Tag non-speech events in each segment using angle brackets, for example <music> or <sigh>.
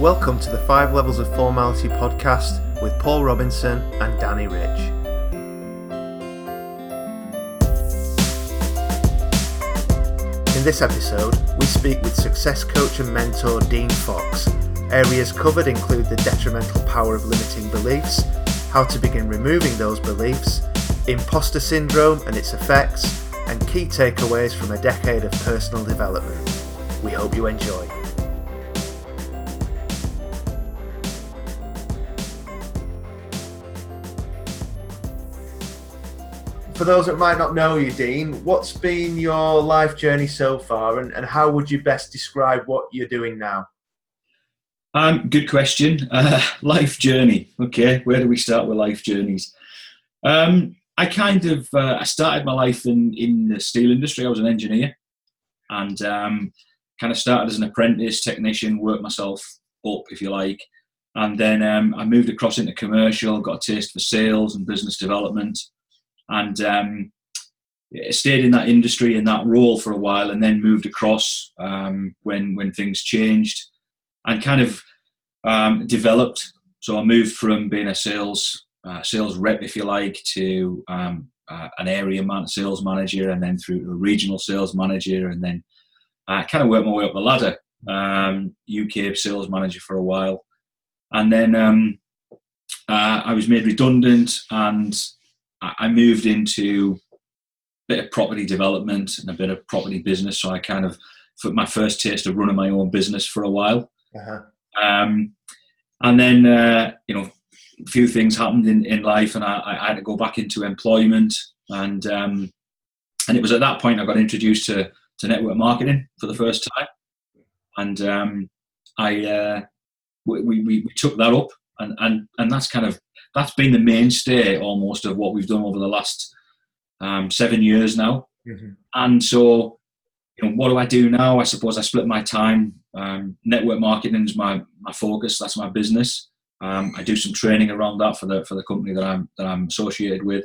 Welcome to the Five Levels of Formality podcast with Paul Robinson and Danny Rich. In this episode, we speak with success coach and mentor Dean Fox. Areas covered include the detrimental power of limiting beliefs, how to begin removing those beliefs, imposter syndrome and its effects, and key takeaways from a decade of personal development. We hope you enjoy. For those that might not know you, Dean, what's been your life journey so far, and, and how would you best describe what you're doing now? Um, good question. <laughs> Uh, life journey. Okay, where do we start with life journeys? Um, I kind of uh, I started my life in in the steel industry. I was an engineer, and um, kind of started as an apprentice technician, worked myself up, if you like, and then um, I moved across into commercial, got a taste for sales and business development, and um, stayed in that industry in that role for a while, and then moved across um, when when things changed, and kind of um, developed. So I moved from being a sales uh, sales rep, if you like, to um, uh, an area man, sales manager, and then through a regional sales manager, and then I kind of worked my way up the ladder. Um, UK sales manager for a while, and then um, uh, I was made redundant, and I moved into a bit of property development and a bit of property business. So I kind of for my first taste of running my own business for a while. Uh-huh. Um, and then uh, you know a few things happened in, in life, and I, I had to go back into employment. And um, and it was at that point I got introduced to to network marketing for the first time, and um, I uh, we, we, we took that up, and, and and that's kind of that's been the mainstay almost of what we've done over the last um, seven years now. Mm-hmm. And so, you know, what do I do now? I suppose I split my time. Um, network marketing is my my focus. That's my business. Um, I do some training around that for the for the company that I'm that I'm associated with,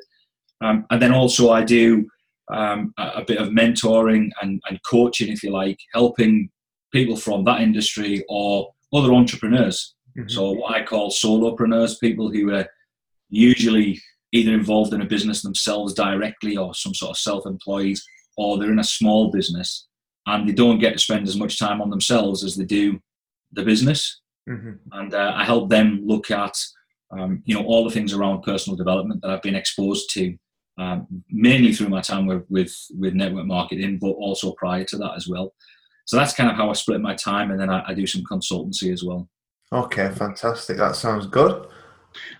um, and then also I do um, a, a, bit of mentoring and, and coaching, if you like, helping people from that industry or other entrepreneurs. Mm-hmm. So what I call solopreneurs, people who are usually either involved in a business themselves directly or some sort of self-employed, or they're in a small business and they don't get to spend as much time on themselves as they do the business. Mm-hmm. And uh, I help them look at, um, you know, all the things around personal development that I've been exposed to, um, mainly through my time with, with, with network marketing, but also prior to that as well. So that's kind of how I split my time, and then I, I do some consultancy as well. Okay, fantastic. That sounds good.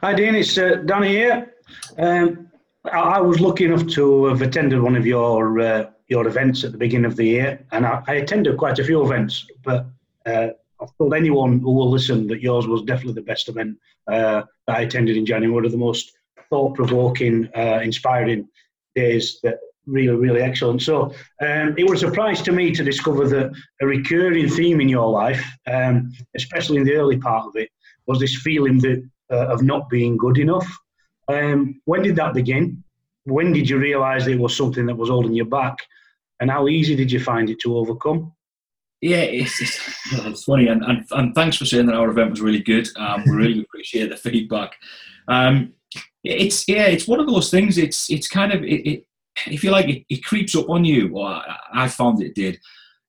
Hi, Dean. It's uh, Danny here. Um, I, I, was lucky enough to have attended one of your uh, your events at the beginning of the year, and I, I attended quite a few events, but uh, I've told anyone who will listen that yours was definitely the best event uh, that I attended in January. One of the most thought provoking, uh, inspiring days that really, really excellent. So um, it was a surprise to me to discover that a recurring theme in your life, um, especially in the early part of it, was this feeling that uh, of not being good enough. Um, when did that begin? When did you realise it was something that was holding you back? And how easy did you find it to overcome? Yeah, it's, it's, <laughs> it's funny, and, and, and, thanks for saying that our event was really good. Um, we really <laughs> appreciate the feedback. Um, it's yeah, it's one of those things. It's it's kind of it, it if you like, it, it, creeps up on you. Or I, I found it did.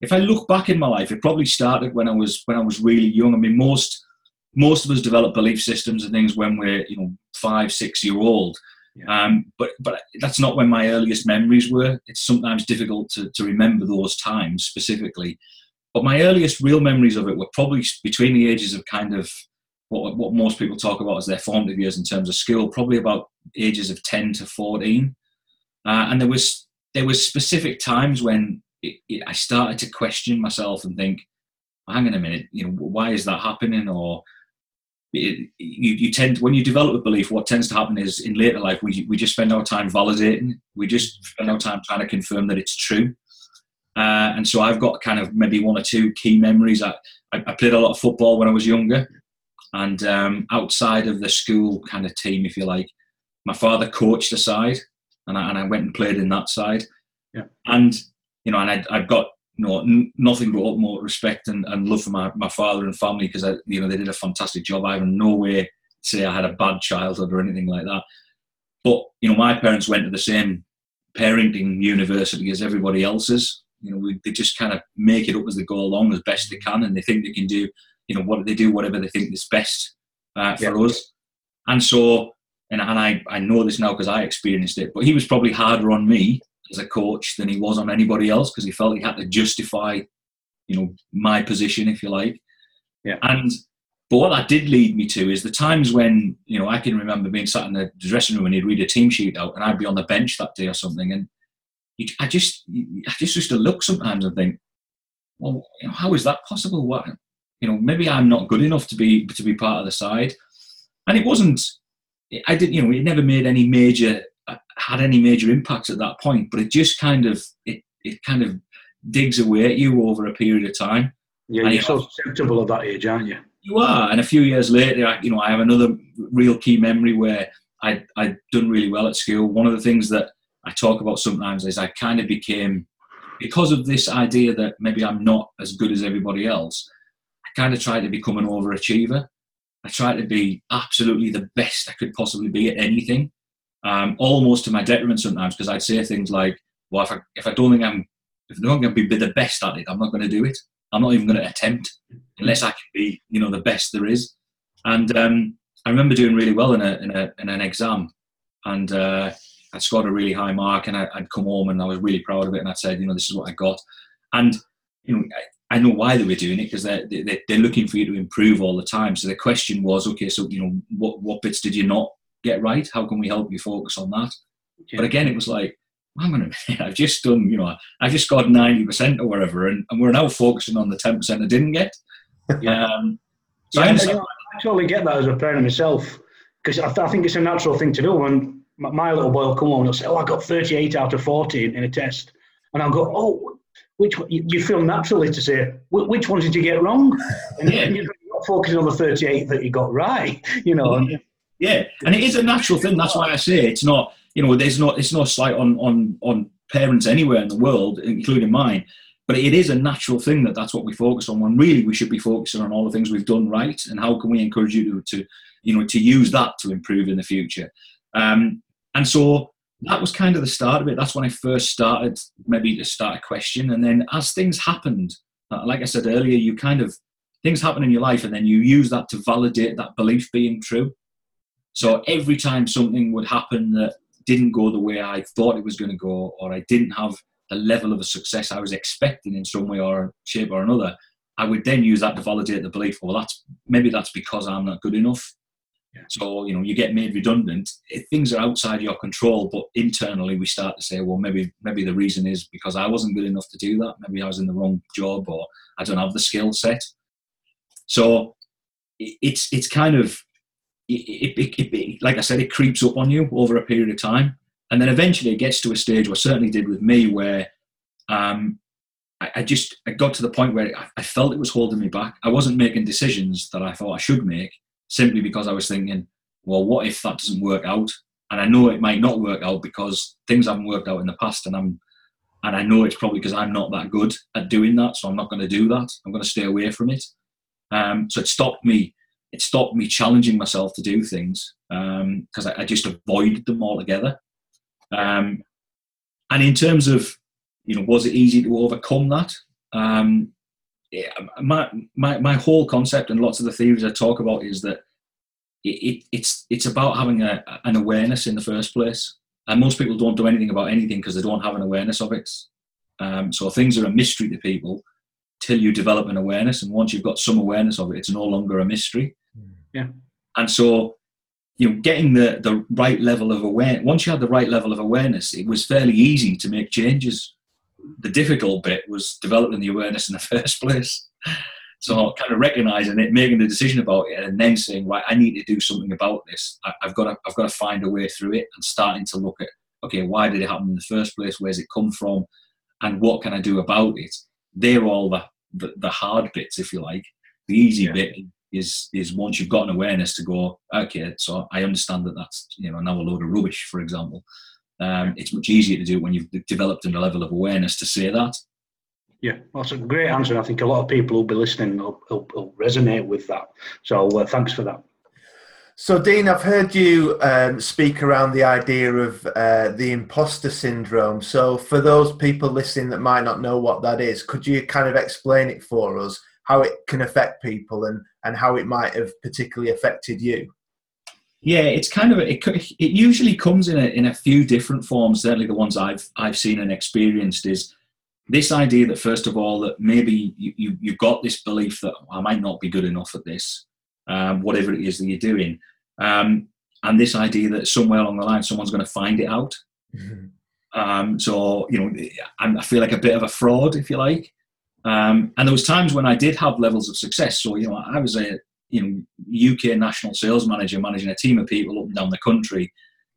If I look back in my life, it probably started when I was when I was really young. I mean, most most of us develop belief systems and things when we're you know five, six year old. Yeah. Um, but but that's not when my earliest memories were. It's sometimes difficult to, to remember those times specifically. But my earliest real memories of it were probably between the ages of kind of what, what most people talk about as their formative years in terms of school probably about ages of 10 to 14. Uh, and there was there was specific times when it, it, I started to question myself and think, hang on a minute, you know, why is that happening? Or it, you, you tend when you develop a belief, what tends to happen is in later life we we just spend our time validating. We just spend our time trying to confirm that it's true. Uh, and so I've got kind of maybe one or two key memories. I, I, played a lot of football when I was younger, and um, outside of the school kind of team, if you like, my father coached a side, and I, and I went and played in that side. Yeah. And you know, and I, I've got you know, n- nothing but utmost respect and, and love for my, my father and family because I you know they did a fantastic job. I have no way to say I had a bad childhood or anything like that. But you know, my parents went to the same parenting university as everybody else's. You know, we, they just kind of make it up as they go along as best they can, and they think they can do, you know, what they do, whatever they think is best uh, for yeah. us. And so, and, and I, I know this now because I experienced it, but he was probably harder on me as a coach than he was on anybody else because he felt he had to justify, you know, my position, if you like. Yeah. And but what that did lead me to is the times when you know I can remember being sat in the dressing room and he'd read a team sheet out, and I'd be on the bench that day or something, and I just I just used to look sometimes and think, well, you know, how is that possible? What you know, maybe I'm not good enough to be to be part of the side, and it wasn't. I didn't, you know, it never made any major had any major impacts at that point, but it just kind of it it kind of digs away at you over a period of time. Yeah, you're so susceptible at that age, aren't you? You are, and a few years later, I, you know, I have another real key memory where I I'd done really well at school. One of the things that I talk about sometimes is I kind of became because of this idea that maybe I'm not as good as everybody else. I kind of tried to become an overachiever. I tried to be absolutely the best I could possibly be at anything um, almost to my detriment sometimes because I'd say things like, "Well, if I if I don't think I'm if I don't think I'm be the best at it, I'm not going to do it. I'm not even going to attempt unless I can be, you know, the best there is." And um, I remember doing really well in a in, a, in an exam, and uh, I scored a really high mark, and I, would come home and I was really proud of it, and I'd said, you know, this is what I got, and you know. I, I know why they were doing it because they're, they're, they're looking for you to improve all the time. So the question was, okay, so you know, what what bits did you not get right? How can we help you focus on that? Yeah. But again, it was like, hang on a minute, <laughs> I've just done, you know, I just got 90% or whatever, and, and we're now focusing on the 10% I didn't get. <laughs> Um, so yeah, I, you know, I, totally get that as a parent myself, because I, th- I, think it's a natural thing to do. When my, my little boy will come home and he'll say, Oh, I got 38 out of 40 in, in a test. And I'll go, Oh, which one? You feel naturally to say, which ones did you get wrong? <laughs> And yeah. you're not focusing on the 38 that you got right, you know. Yeah. Yeah, and it is a natural thing. That's why I say it's not. You know, there's no it's no slight on on on parents anywhere in the world, including mine. But it is a natural thing that that's what we focus on. When really we should be focusing on all the things we've done right, and how can we encourage you to, to you know to use that to improve in the future. Um, and so that was kind of the start of it. That's when I first started, maybe to start a question, and then as things happened, uh, like I said earlier, you kind of things happen in your life, and then you use that to validate that belief being true. So every time something would happen that didn't go the way I thought it was going to go, or I didn't have the level of a success I was expecting in some way or shape or another, I would then use that to validate the belief. Well, that's maybe that's because I'm not good enough. Yeah. So you know, you get made redundant. Things are outside your control, but internally we start to say, well, maybe maybe the reason is because I wasn't good enough to do that. Maybe I was in the wrong job, or I don't have the skill set. So it's it's kind of it, it, it, like I said, it creeps up on you over a period of time. And then eventually it gets to a stage, or certainly did with me, where um, I, I, just I got to the point where I, I, felt it was holding me back. I wasn't making decisions that I thought I should make simply because I was thinking, well, what if that doesn't work out? And I know it might not work out because things haven't worked out in the past, and I'm and I know it's probably because I'm not that good at doing that, so I'm not going to do that. I'm going to stay away from it. Um, so it stopped me it stopped me challenging myself to do things because um, I, I, just avoided them altogether. Um, and in terms of, you know, was it easy to overcome that? Um, yeah, my, my, my whole concept and lots of the theories I talk about is that it, it, it's, it's about having a, an awareness in the first place. And most people don't do anything about anything because they don't have an awareness of it. Um, so things are a mystery to people till you develop an awareness. And once you've got some awareness of it, it's no longer a mystery. Yeah. And so, you know, getting the, the right level of awareness, once you had the right level of awareness, it was fairly easy to make changes. The difficult bit was developing the awareness in the <laughs> first place. So kind of recognizing it, making the decision about it, and then saying, right, I need to do something about this. I, have got to, I've got to find a way through it, and starting to look at, okay, why did it happen in the first place? Where's it come from? And what can I do about it? They're all the, the, the hard bits, if you like. The easy yeah. bit is is once you've got an awareness to go, okay, so I understand that that's you know now a load of rubbish, for example. Um, it's much easier to do when you've developed a level of awareness to say that. Yeah, that's a great answer. I think a lot of people who'll be listening will, will, will resonate with that. So uh, thanks for that. So, Dean, I've heard you um, speak around the idea of uh, the imposter syndrome. So, for those people listening that might not know what that is, could you kind of explain it for us, how it can affect people and, and how it might have particularly affected you? Yeah, it's kind of it. It usually comes in a, in a few different forms. Certainly, the ones I've I've seen and experienced is this idea that first of all that maybe you, you you've got this belief that I might not be good enough at this, um, whatever it is that you're doing. Um, and this idea that somewhere along the line someone's going to find it out. Mm-hmm. Um, so you know, I feel like a bit of a fraud, if you like. Um, and there was times when I did have levels of success. So you know, I was a you know UK national sales manager managing a team of people up and down the country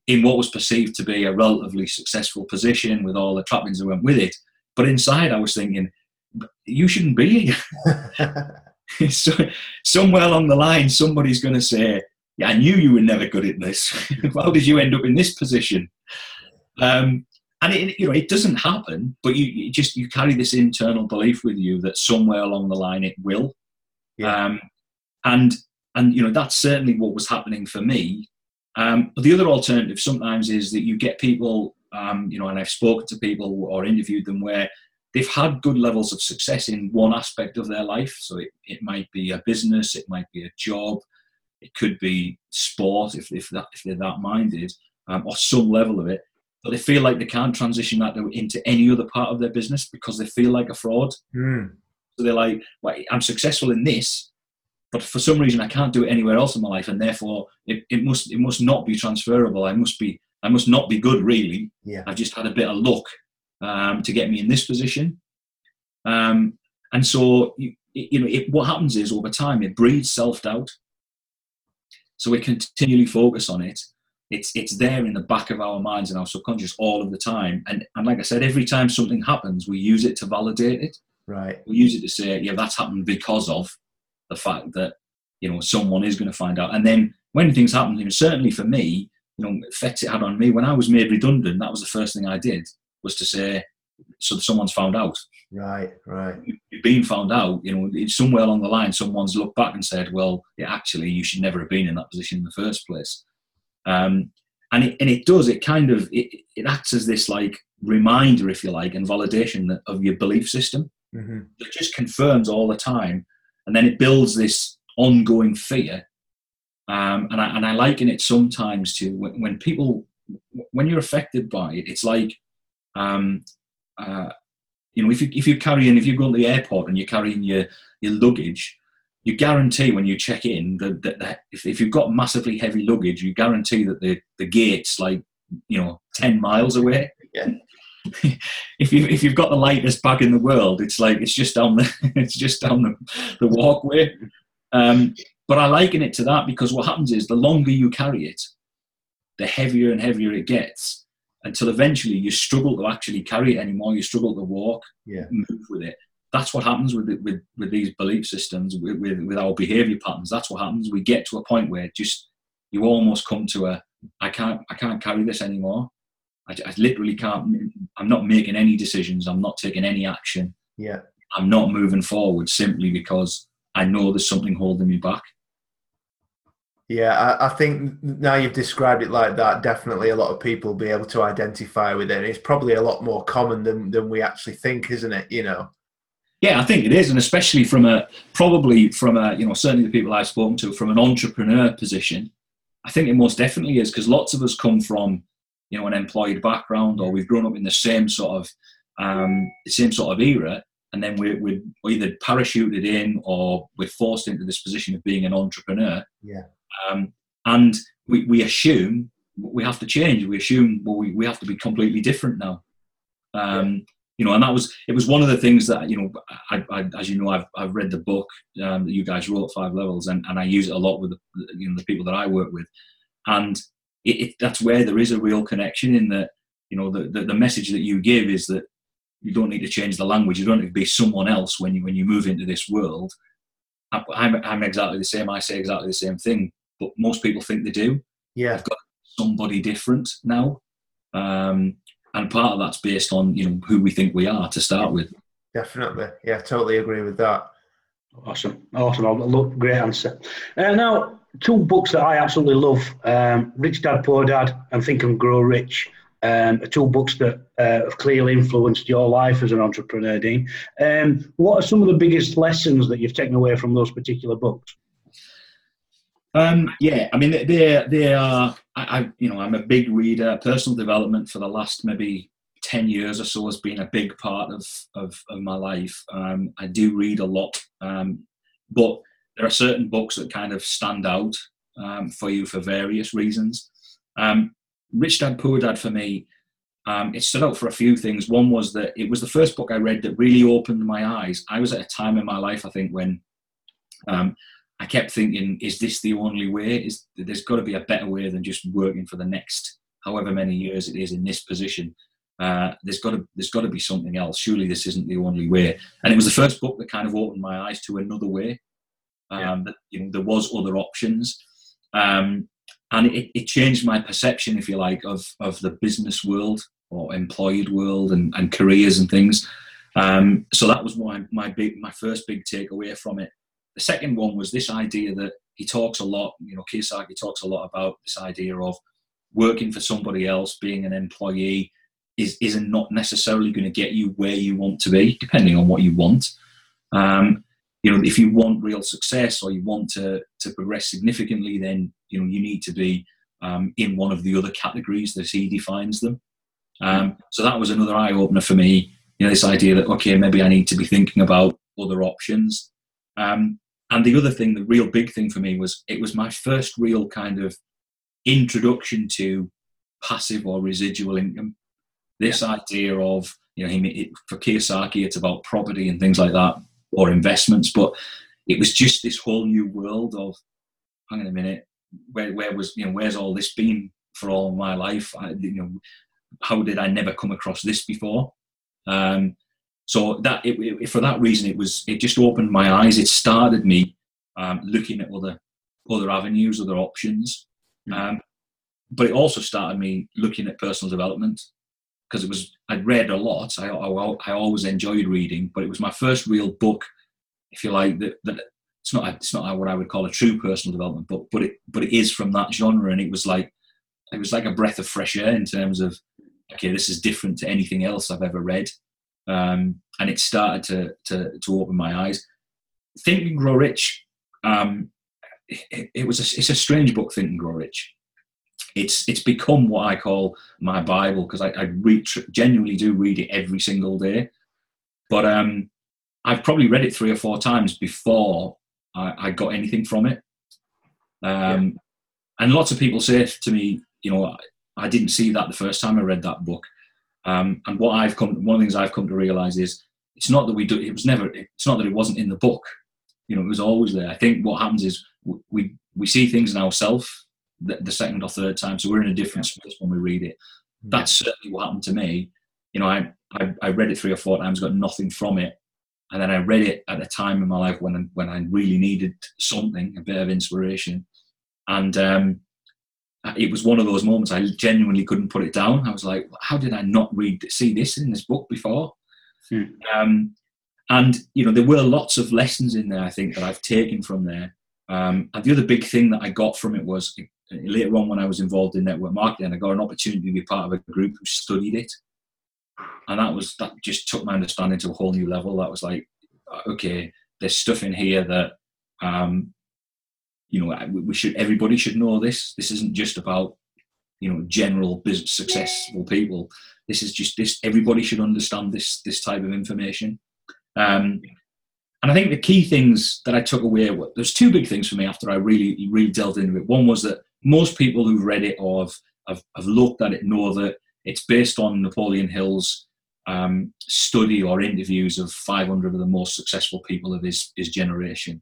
in what was perceived to be a relatively successful position with all the trappings that went with it. But inside, I was thinking, you shouldn't be here. <laughs> <laughs> so, somewhere along the line, somebody's going to say, yeah, I knew you were never good at this. <laughs> How did you end up in this position? Um, and it, you know, it doesn't happen, but you, you, just you carry this internal belief with you that somewhere along the line it will. Yeah. Um, and and you know that's certainly what was happening for me. Um, but the other alternative sometimes is that you get people, um, you know, and I've spoken to people or interviewed them where they've had good levels of success in one aspect of their life. So it, it might be a business, it might be a job, it could be sport if, if, that, if they're that minded, um, or some level of it. But they feel like they can't transition that into any other part of their business because they feel like a fraud. Mm. So they're like, well, I'm successful in this, but for some reason I can't do it anywhere else in my life, and therefore it, it must it must not be transferable. I must be I must not be good really. Yeah. I've just had a bit of luck um, to get me in this position, um, and so you, you know it, what happens is over time it breeds self doubt. So we continually focus on it. It's it's there in the back of our minds and our subconscious all of the time. And and like I said, every time something happens, we use it to validate it. Right. We use it to say, yeah, that's happened because of the fact that you know someone is going to find out. And then when things happen, you know, certainly for me, you know, effects it had on me when I was made redundant. That was the first thing I did was to say, so someone's found out. Right, right. You've found out, you know, somewhere along the line, someone's looked back and said, well, yeah, actually, you should never have been in that position in the first place. Um, and it, and it does, it kind of, it, it acts as this like reminder, if you like, and validation of your belief system. Mm-hmm. It just confirms all the time. And then it builds this ongoing fear. Um, and, I, and I liken it sometimes to when, when people, when you're affected by it, it's like, um, uh, you know, if you if you're carrying, if you go to the airport and you're carrying your your luggage, you guarantee when you check in that, that, that if, if you've got massively heavy luggage, you guarantee that the the gate's like you know ten miles away. Yeah. <laughs> if you if you've got the lightest bag in the world, it's like it's just down the <laughs> it's just down the, the walkway. Um, but I liken it to that because what happens is the longer you carry it, the heavier and heavier it gets until eventually you struggle to actually carry it anymore. You struggle to walk, yeah. move with it. That's what happens with with with these belief systems, with, with, with our behavior patterns. That's what happens. We get to a point where just you almost come to a I can't I can't carry this anymore. I, I literally can't. I'm not making any decisions. I'm not taking any action. Yeah. I'm not moving forward simply because I know there's something holding me back. Yeah, I, I, think now you've described it like that, definitely a lot of people will be able to identify with it. It's probably a lot more common than, than we actually think, isn't it? You know. Yeah, I think it is, and especially from a probably from a you know certainly the people I've spoken to from an entrepreneur position, I think it most definitely is because lots of us come from you know an employed background or we've grown up in the same sort of um, the same sort of era, and then we're, we're either parachuted in or we're forced into this position of being an entrepreneur. Yeah um, and we, we assume we have to change. We assume well, we, we have to be completely different now. Um, yeah. You know, and that was it was one of the things that you know, I, I, as you know, I've, I've read the book um, that you guys wrote, Five Levels, and, and I use it a lot with the, you know the people that I work with, and it, it, that's where there is a real connection in that you know the, the, the message that you give is that you don't need to change the language. You don't need to be someone else when you when you move into this world. I'm, I'm exactly the same. I say exactly the same thing but most people think they do. Yeah, they've got somebody different now, um, and part of that's based on you know who we think we are to start with. Definitely. Yeah, totally agree with that. Awesome. Awesome. Look, great answer. Uh, now, two books that I absolutely love um, Rich Dad, Poor Dad and Think and Grow Rich. Um, are two books that uh, have clearly influenced your life as an entrepreneur, Dean. Um, what are some of the biggest lessons that you've taken away from those particular books? Um, yeah, I mean, they they are. I, I, you know, I'm a big reader. Personal development for the last maybe 10 years or so has been a big part of, of, of my life. Um, I do read a lot, um, but there are certain books that kind of stand out um, for you for various reasons. Um, Rich Dad Poor Dad for me, um, it stood out for a few things. One was that it was the first book I read that really opened my eyes. I was at a time in my life, I think, when um, I kept thinking, is this the only way? Is there's got to be a better way than just working for the next however many years it is in this position? Uh, there's got to there's got to be something else. Surely this isn't the only way. And it was the first book that kind of opened my eyes to another way. Um, yeah. That you know there was other options, um, and it, it, changed my perception, if you like, of of the business world or employed world and, and careers and things. Um, so that was my my big my first big takeaway from it. The second one was this idea that he talks a lot. You know, Kiyosaki talks a lot about this idea of working for somebody else, being an employee is is not necessarily going to get you where you want to be, depending on what you want. Um, you know, if you want real success or you want to to progress significantly, then you know you need to be um, in one of the other categories that he defines them. Um, so that was another eye opener for me. You know, this idea that okay, maybe I need to be thinking about other options. Um, and the other thing, the real big thing for me was it was my first real kind of introduction to passive or residual income. This yeah. idea of, you know, it, for Kiyosaki, it's about property and things like that, or investments, but it was just this whole new world of, hang on a minute, where, where was, you know, where's all this been for all my life? I, you know, how did I never come across this before? Um, so that it, it, for that reason, it was it just opened my eyes. It started me um, looking at other other avenues, other options. Hmm. Um, but it also started me looking at personal development because it was I'd read a lot. I, I, I, always enjoyed reading, but it was my first real book, if you like. That, that it's not it's not what I would call a true personal development book, but it but it is from that genre, and it was like it was like a breath of fresh air in terms of okay, this is different to anything else I've ever read, um, and it started to to to open my eyes. Think and Grow Rich. Um, it, it was a, it's a strange book, Think and Grow Rich it's it's become what I call my Bible because I, I read, genuinely do read it every single day. But um, I've probably read it three or four times before I, I got anything from it. Um, yeah. And lots of people say to me, you know, I didn't see that the first time I read that book. Um, and what I've come, one of the things I've come to realize is it's not that we do, it was never, it's not that it wasn't in the book. You know, it was always there. I think what happens is we, we see things in ourselves the, the, second or third time. So we're in a different space when we read it. That's certainly what happened to me. You know, I, I, I read it three or four times, got nothing from it, and then I read it at a time in my life when I, when I really needed something, a bit of inspiration, and um, it was one of those moments I genuinely couldn't put it down. I was like, how did I not read see this in this book before? Hmm. Um, and you know, there were lots of lessons in there. I think that I've taken from there. Um, and the other big thing that I got from it was later on when I was involved in network marketing, I got an opportunity to be part of a group who studied it, and that was that just took my understanding to a whole new level. That was like, okay, there's stuff in here that, um, you know, we should everybody should know this. This isn't just about you know general business successful people. This is just this. Everybody should understand this this type of information. Um, and I think the key things that I took away were there's two big things for me after I really really delved into it. One was that most people who've read it or have, have, have looked at it know that it's based on Napoleon Hill's um, study or interviews of 500 of the most successful people of his, his generation.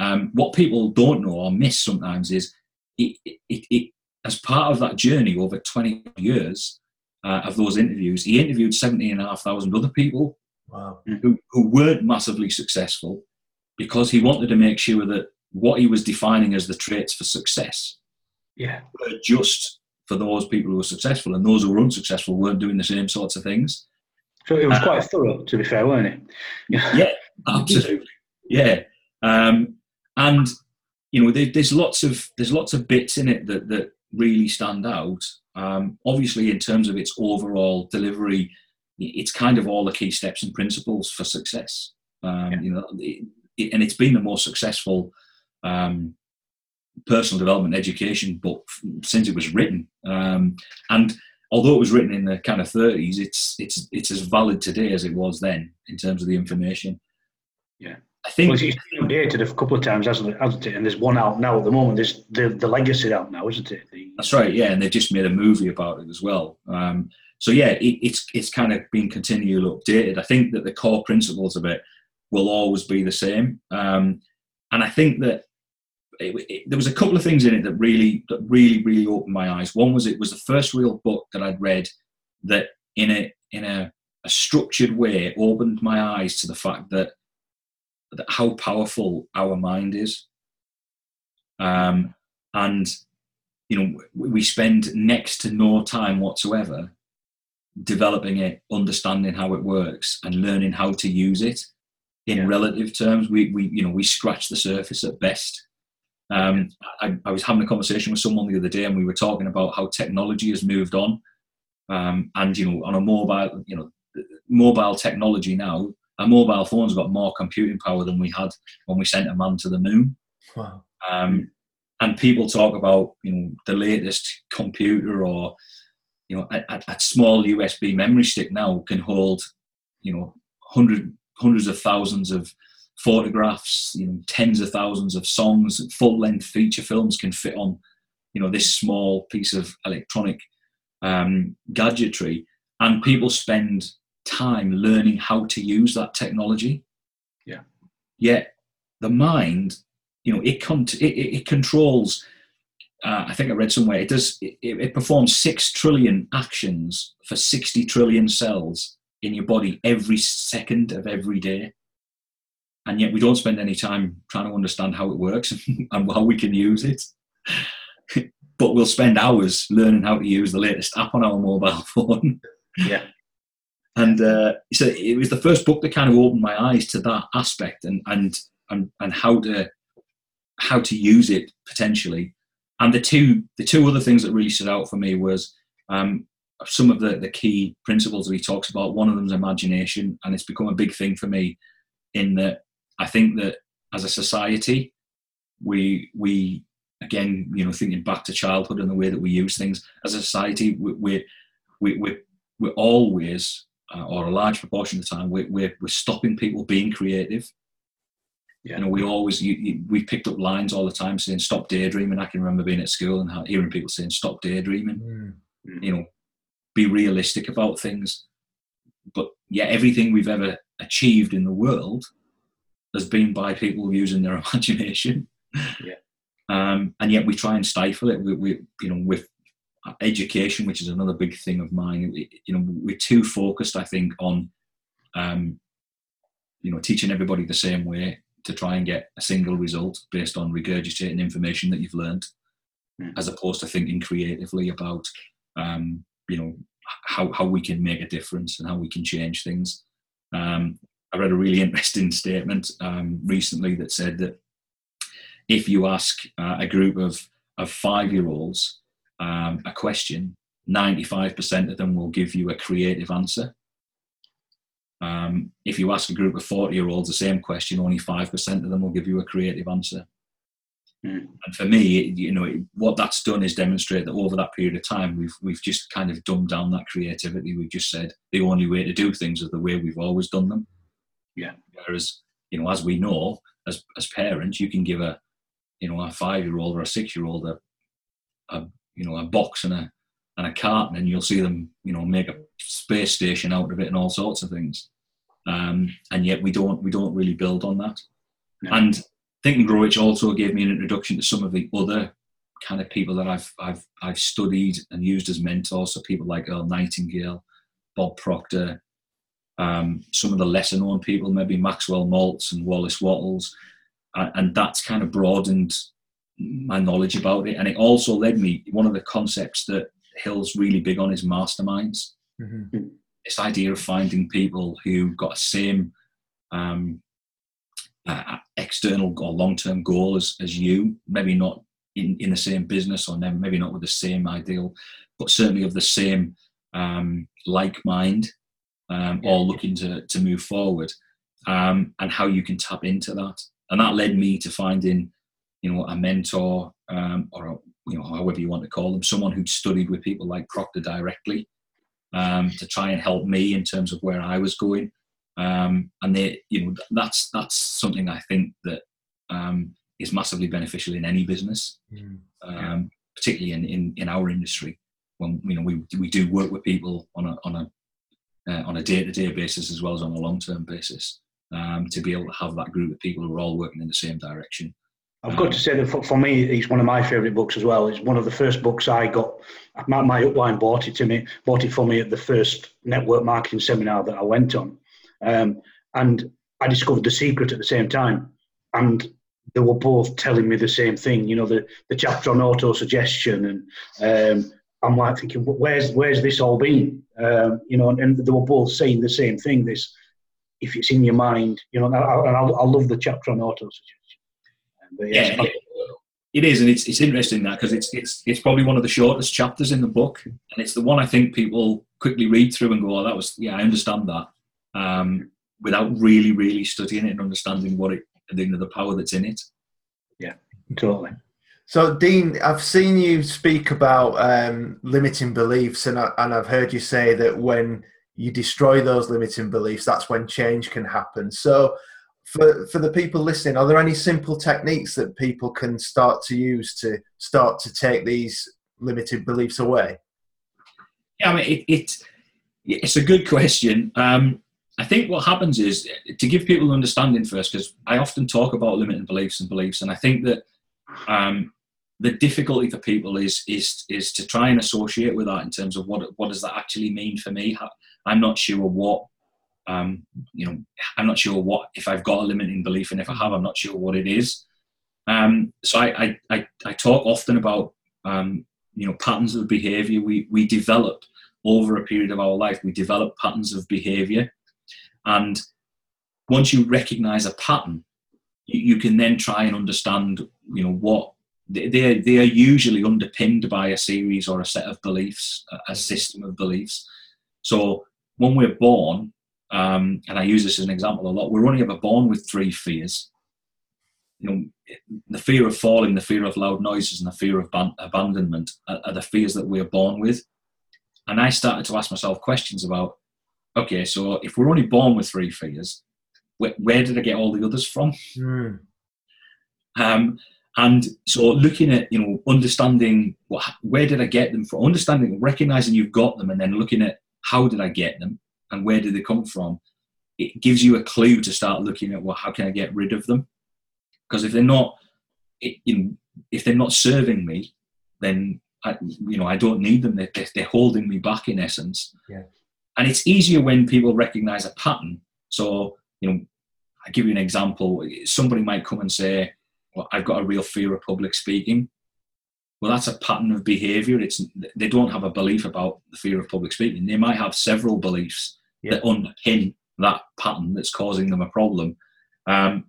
Um, what people don't know or miss sometimes is it, it, it, as part of that journey over 20 years uh, of those interviews, he interviewed 17,500 other people wow. who, who weren't massively successful because he wanted to make sure that what he was defining as the traits for success yeah. were just for those people who were successful, and those who were unsuccessful weren't doing the same sorts of things. So it was uh, quite thorough, to be fair, wasn't it? <laughs> yeah, absolutely. Yeah, um, and you know, there, there's lots of there's lots of bits in it that that really stand out. Um, obviously, in terms of its overall delivery, it's kind of all the key steps and principles for success. Um, yeah. You know, it, it, and it's been the most successful um, personal development education book since it was written. Um, and although it was written in the kind of 30s, it's it's it's as valid today as it was then in terms of the information. Yeah. I think well, it's been updated a couple of times, hasn't it? Hasn't it? And there's one out now at the moment. There's the the legacy out now, isn't it? The, that's right. Yeah, and they just made a movie about it as well. Um, so yeah, it, it's it's kind of been continually updated. I think that the core principles of it will always be the same, um, and I think that it, it, there was a couple of things in it that really that really really opened my eyes. One was it was the first real book that I'd read that in a in a, a structured way opened my eyes to the fact that that how powerful our mind is. Um, and you know, we spend next to no time whatsoever developing it, understanding how it works, and learning how to use it. In yeah. relative terms, we, we you know we scratch the surface at best. Um, I, I, was having a conversation with someone the other day, and we were talking about how technology has moved on, um, and you know, on a mobile, you know, mobile technology now, our mobile phones got more computing power than we had when we sent a man to the moon. Wow. Um, and people talk about you know the latest computer or you know a, a, small USB memory stick now can hold you know hundred hundreds of thousands of photographs, you know tens of thousands of songs, full length feature films can fit on you know this small piece of electronic um, gadgetry, and people spend time learning how to use that technology. Yeah. Yet the mind, you know, it con- it, it, controls. Uh, I think I read somewhere it does. It, it performs six trillion actions for sixty trillion cells in your body every second of every day, and yet we don't spend any time trying to understand how it works <laughs> and how we can use it. <laughs> but we'll spend hours learning how to use the latest app on our mobile <laughs> phone. Yeah. And uh, so it was the first book that kind of opened my eyes to that aspect and and and, and how to how to use it potentially. And the two the two other things that really stood out for me was um, some of the, the key principles that he talks about. One of them is imagination, and it's become a big thing for me. In that, I think that as a society, we we again, you know, thinking back to childhood and the way that we use things as a society, we we we we're, we're always uh, or a large proportion of the time, we're, we're, we're stopping people being creative. Yeah. You know, we always you, you, we picked up lines all the time saying "stop daydreaming." I can remember being at school and hearing people saying "stop daydreaming." Mm. You know, be realistic about things. But yeah, everything we've ever achieved in the world has been by people using their <laughs> imagination. Yeah. Um, and yet we try and stifle it. We, we, you know, with education, which is another big thing of mine. You know, we're too focused, I think, on um, you know teaching everybody the same way to try and get a single result based on regurgitating information that you've learned, mm. as opposed to thinking creatively about um, you know how how we can make a difference and how we can change things. Um, I read a really <laughs> interesting statement um, recently that said that if you ask uh, a group of of five year olds um, a question, 95% of them will give you a creative answer. Um, if you ask a group of 40 year olds the same question, only 5% of them will give you a creative answer. Mm. And for me, you know, what that's done is demonstrate that over that period of time, we've we've just kind of dumbed down that creativity. We've just said the only way to do things is the way we've always done them. Yeah. Whereas, you know, as we know, as as parents, you can give a, you know, a five year old or a six year old a, a you know a box and a and a carton, and you'll see them you know make a space station out of it and all sorts of things. Um, and yet we don't we don't really build on that. No. And Think and Grow Rich also gave me an introduction to some of the other kind of people that I've I've I've studied and used as mentors. So people like Earl Nightingale, Bob Proctor, um, some of the lesser known people, maybe Maxwell Maltz and Wallace Wattles, uh, and that's kind of broadened my knowledge about it. And it also led me, one of the concepts that Hill's really big on is masterminds. Mm-hmm. this idea of finding people who got the same um, uh, external or long-term goal as, as you, maybe not in, in the same business or maybe not with the same ideal, but certainly of the same um, like mind, um, all looking to, to move forward, um, and how you can tap into that. And that led me to finding, you know, a mentor um, or a, you know, however you want to call them, someone who'd studied with people like Proctor directly um, to try and help me in terms of where I was going. Um, and they, you know, that's that's something I think that um, is massively beneficial in any business, mm, yeah. Um, particularly in, in, in our industry. When you know we we do work with people on a on a uh, on a day to day basis as well as on a long term basis, um, to be able to have that group of people who are all working in the same direction. I've got to say that for, for me, it's one of my favourite books as well. It's one of the first books I got. My, my upline bought it to me, bought it for me at the first network marketing seminar that I went on, um, and I discovered the secret at the same time. And they were both telling me the same thing. You know, the the chapter on auto suggestion, and um, I'm like thinking, where's where's this all been? Um, you know, and, and, they were both saying the same thing. This, if it's in your mind, you know, and I, I, I love the chapter on auto suggestion yeah, it is, and it's it's interesting that because it's it's it's probably one of the shortest chapters in the book, and it's the one I think people quickly read through and go, "Oh, that was yeah, I understand that," um, without really really studying it and understanding what it, you know, the power that's in it. Yeah, totally. So, Dean, I've seen you speak about um, limiting beliefs, and I, and I've heard you say that when you destroy those limiting beliefs, that's when change can happen. So, for for the people listening, are there any simple techniques that people can start to use to start to take these limited beliefs away? Yeah, I mean, it, it it's a good question. Um, I think what happens is to give people an understanding first, because I often talk about limiting beliefs and beliefs, and I think that um, the difficulty for people is is is to try and associate with that in terms of what what does that actually mean for me. I'm not sure what um, you know, I'm not sure what if I've got a limiting belief, and if I have, I'm not sure what it is. Um, so I, I, I, I, talk often about um, you know patterns of behaviour we we develop over a period of our life. We develop patterns of behaviour, and once you recognise a pattern, you, you, can then try and understand you know what they they are usually underpinned by a series or a set of beliefs, a, a system of beliefs. So when we're born, um, and I use this as an example a lot. We're only ever born with three fears. You know, the fear of falling, the fear of loud noises, and the fear of ban- abandonment are, are the fears that we're born with. And I started to ask myself questions about, okay, so if we're only born with three fears, where, where did I get all the others from? Mm. Um, and so looking at, you know, understanding what, where did I get them from, understanding, recognizing you've got them, and then looking at how did I get them, and where do they come from, it gives you a clue to start looking at well, how can I get rid of them? Because if they're not, if they're not serving me, then I, you know I don't need them. They're, they're holding me back in essence. Yeah. And it's easier when people recognise a pattern. So you know, I give you an example. Somebody might come and say, "Well, I've got a real fear of public speaking." well that's a pattern of behavior it's they don't have a belief about the fear of public speaking they might have several beliefs yeah. that underpin that pattern that's causing them a problem. Um,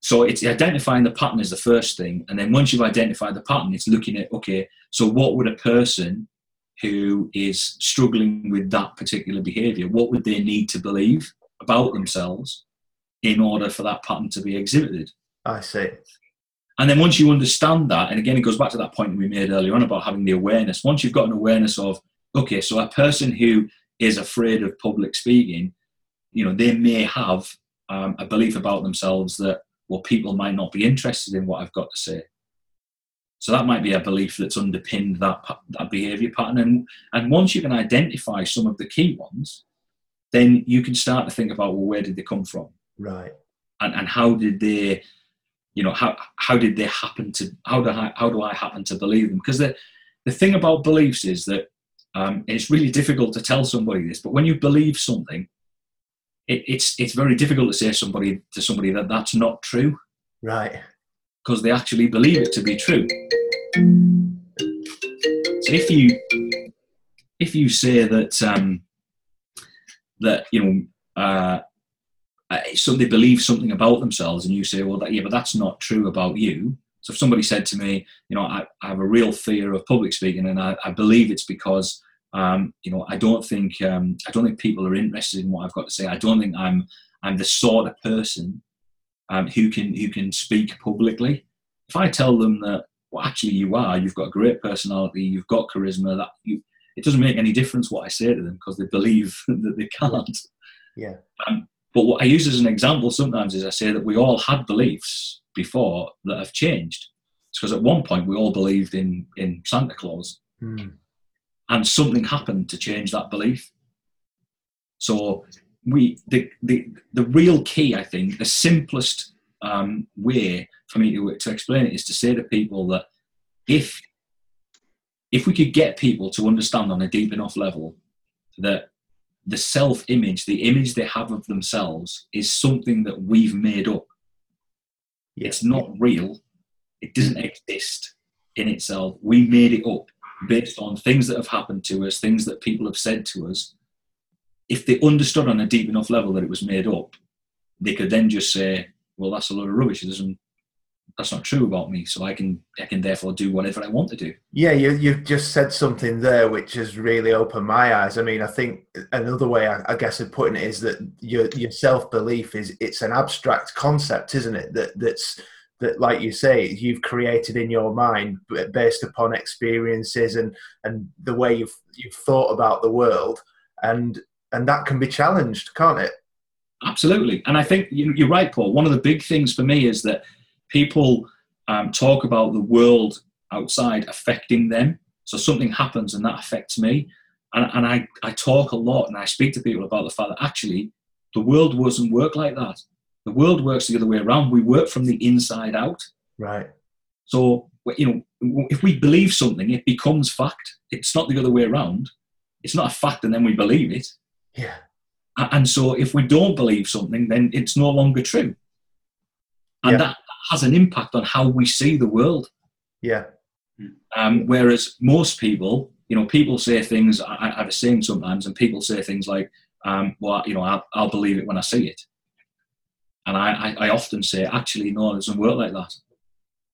so it's identifying the pattern is the first thing, and then once you've identified the pattern, it's looking at okay, so what would a person who is struggling with that particular behaviour, what would they need to believe about themselves in order for that pattern to be exhibited? I see. And then once you understand that, and again, it goes back to that point we made earlier on about having the awareness. Once you've got an awareness of, okay, so a person who is afraid of public speaking, you know, they may have um, a belief about themselves that, well, people might not be interested in what I've got to say. So that might be a belief that's underpinned that, that behavior pattern. And, and once you can identify some of the key ones, then you can start to think about, well, where did they come from? Right. And, and how did they, you know, how, how did they happen to, how do I, how do I happen to believe them? Because the, the thing about beliefs is that um, it's really difficult to tell somebody this, but when you believe something, it, it's it's very difficult to say somebody to somebody that that's not true, right? Because they actually believe it to be true. So if you if you say that um, that you know uh, uh, so they something about themselves, and you say, well, that, yeah, but that's not true about you. So if somebody said to me, you know, I, I have a real fear of public speaking, and I, I believe it's because um, you know I don't think um, I don't think people are interested in what I've got to say. I don't think I'm I'm the sort of person um, who can who can speak publicly. If I tell them that, well, actually you are, you've got a great personality, you've got charisma, that you, it doesn't make any difference what I say to them because they believe <laughs> that they can't. Yeah. Um, but what I use as an example sometimes is I say that we all had beliefs before that have changed. It's because at one point we all believed in in Santa Claus, Mm. And something happened to change that belief. So we the the the real key, I think, the simplest um, way for me to to explain it is to say to people that if if we could get people to understand on a deep enough level that the self image, the image they have of themselves, is something that we've made up. It's not real. It doesn't exist in itself. We made it up based on things that have happened to us, things that people have said to us. If they understood on a deep enough level that it was made up, they could then just say, "Well, that's a load of rubbish. It doesn't. That's not true about me. So I can, I can therefore do whatever I want to do." Yeah, you, you've just said something there which has really opened my eyes. I mean, I think another way, I, I guess, of putting it is that your your self belief is it's an abstract concept, isn't it? That that's that, like you say, you've created in your mind based upon experiences and and the way you've you've thought about the world, and and that can be challenged, can't it? Absolutely. And I think you- you're right, Paul. One of the big things for me is that people um, talk about the world outside affecting them. So something happens and that affects me. And, and I, I talk a lot and I speak to people about the fact that actually the world doesn't work like that. The world works the other way around. We work from the inside out. Right. So, you know, if we believe something, it becomes fact. It's not the other way around. It's not a fact and then we believe it. Yeah. And so if we don't believe something, then it's no longer true. And Yeah. that has an impact on how we see the world. Yeah. Um, whereas most people, you know, people say things, I, I have a saying sometimes, and people say things like, um, well, you know, I'll, I'll believe it when I see it. And I, I, I often say, actually, no, it doesn't work like that.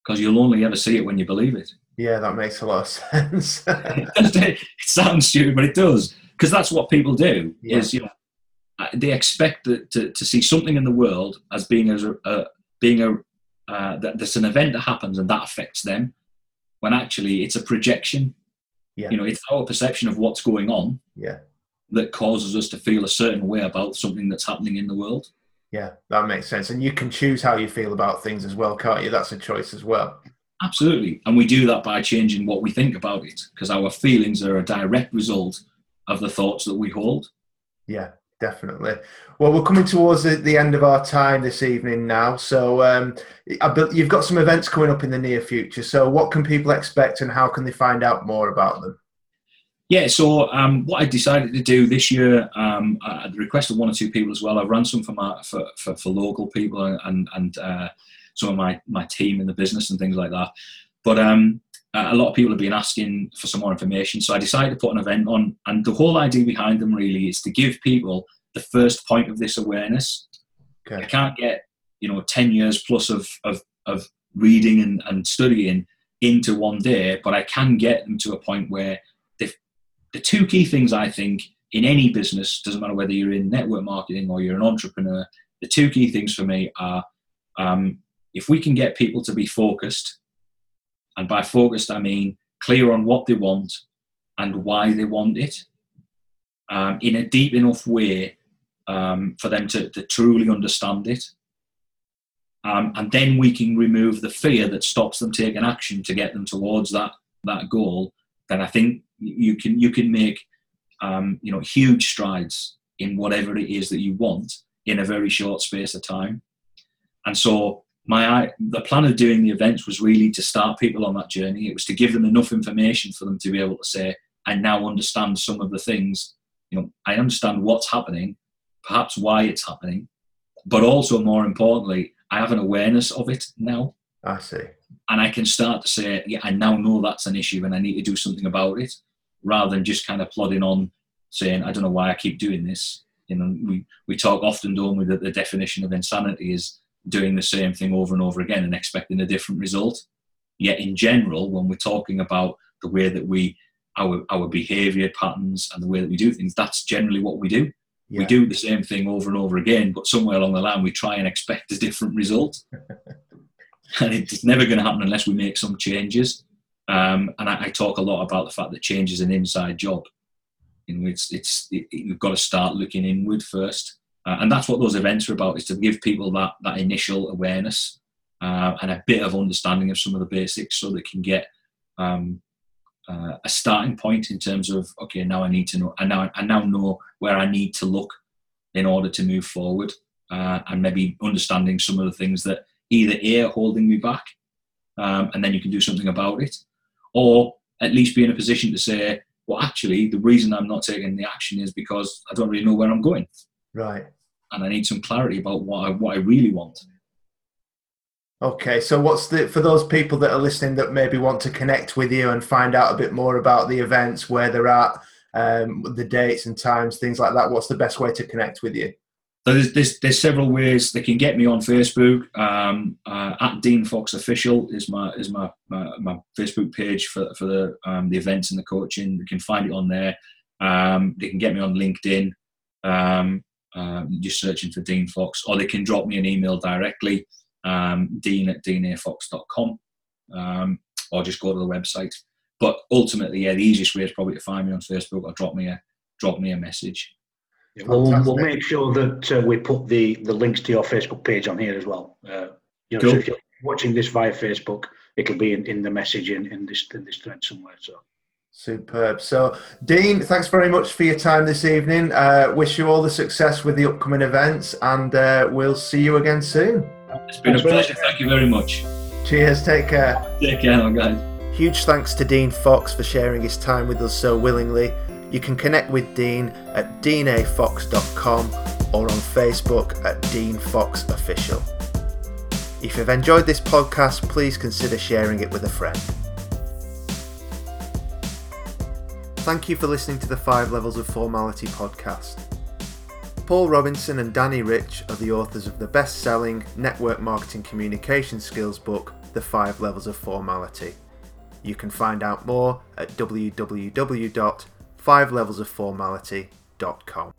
Because you'll only ever see it when you believe it. Yeah, that makes a lot of <laughs> sense. <laughs> it sounds stupid, but it does because that's what people do. Yeah. Is you know uh, they expect that to, to see something in the world as being as a, a being a uh, that there's an event that happens and that affects them, when actually it's a projection. Yeah. You know, it's our perception of what's going on yeah. that causes us to feel a certain way about something that's happening in the world. Yeah, that makes sense. And you can choose how you feel about things as well, can't you? That's a choice as well. Absolutely, and we do that by changing what we think about it because our feelings are a direct result of the thoughts that we hold. Yeah, definitely. Well, we're coming towards the, the end of our time this evening now. So um, you've got some events coming up in the near future. So what can people expect and how can they find out more about them? Yeah, so um, what I decided to do this year, um, at the request of one or two people as well, I've run some for, my, for, for, for local people and, and uh, some of my, my team in the business and things like that. But um, a lot of people have been asking for some more information, so I decided to put an event on. And the whole idea behind them really is to give people the first point of this awareness. I can't get you know ten years plus of of, of reading and, and studying into one day, but I can get them to a point where the two key things I think in any business doesn't matter whether you're in network marketing or you're an entrepreneur. The two key things for me are um, if we can get people to be focused, and by focused I mean clear on what they want and why they want it um, in a deep enough way um, for them to, to truly understand it. Um, and then we can remove the fear that stops them taking action to get them towards that that goal. Then I think you can you can make um, you know huge strides in whatever it is that you want in a very short space of time. And so my the plan of doing the events was really to start people on that journey. It was to give them enough information for them to be able to say, I now understand some of the things. You know, I understand what's happening, perhaps why it's happening, but also more importantly, I have an awareness of it now. I see. And I can start to say, yeah, I now know that's an issue and I need to do something about it rather than just kind of plodding on saying, I don't know why I keep doing this. You know, we, we talk often, don't we, that the definition of insanity is doing the same thing over and over again and expecting a different result. Yet, in general, when we're talking about the way that we, our, our behavior patterns and the way that we do things, that's generally what we do. Yeah. We do the same thing over and over again, but somewhere along the line, we try and expect a different result. <laughs> and it's never going to happen unless we make some changes. Um, and I, I, talk a lot about the fact that change is an inside job. You know, it's it's it, you've got to start looking inward first, uh, and that's what those events are about: is to give people that that initial awareness uh, and a bit of understanding of some of the basics, so they can get um, uh, a starting point in terms of okay, now I need to know, I now I now know where I need to look in order to move forward, uh, and maybe understanding some of the things that either are holding me back, um, and then you can do something about it, or at least be in a position to say, well, actually, the reason I'm not taking the action is because I don't really know where I'm going. Right. And I need some clarity about what I, what I really want. Okay, so what's the for those people that are listening that maybe want to connect with you and find out a bit more about the events, where they're at, um, the dates and times, things like that? What's the best way to connect with you? So there's, there's, there's several ways they can get me on Facebook. Um, uh, at Dean Fox Official is my is my, my, my Facebook page for for the um, the events and the coaching. They can find it on there. Um, they can get me on LinkedIn. Um, uh, just searching for Dean Fox, or they can drop me an email directly, um, dean at deanafox.com, um, or just go to the website. But ultimately, yeah, the easiest way is probably to find me on Facebook or drop me a drop me a message. Yeah, we'll, we'll make sure that uh, we put the, the links to your Facebook page on here as well. Uh, you know, cool. so if you're watching this via Facebook, it'll be in, in the message in, in this in this thread somewhere. So superb. So, Dean, thanks very much for your time this evening. Uh, wish you all the success with the upcoming events, and uh, we'll see you again soon. It's been thanks a pleasure. Thank you very much. Cheers. Take care. Take care, guys. Huge thanks to Dean Fox for sharing his time with us so willingly. You can connect with Dean at deanafox.com or on Facebook at Dean Fox Official. If you've enjoyed this podcast, please consider sharing it with a friend. Thank you for listening to the Five Levels of Formality podcast. Paul Robinson and Danny Rich are the authors of the best selling network marketing communication skills book, The Five Levels of Formality. You can find out more at www five levels of formality.com.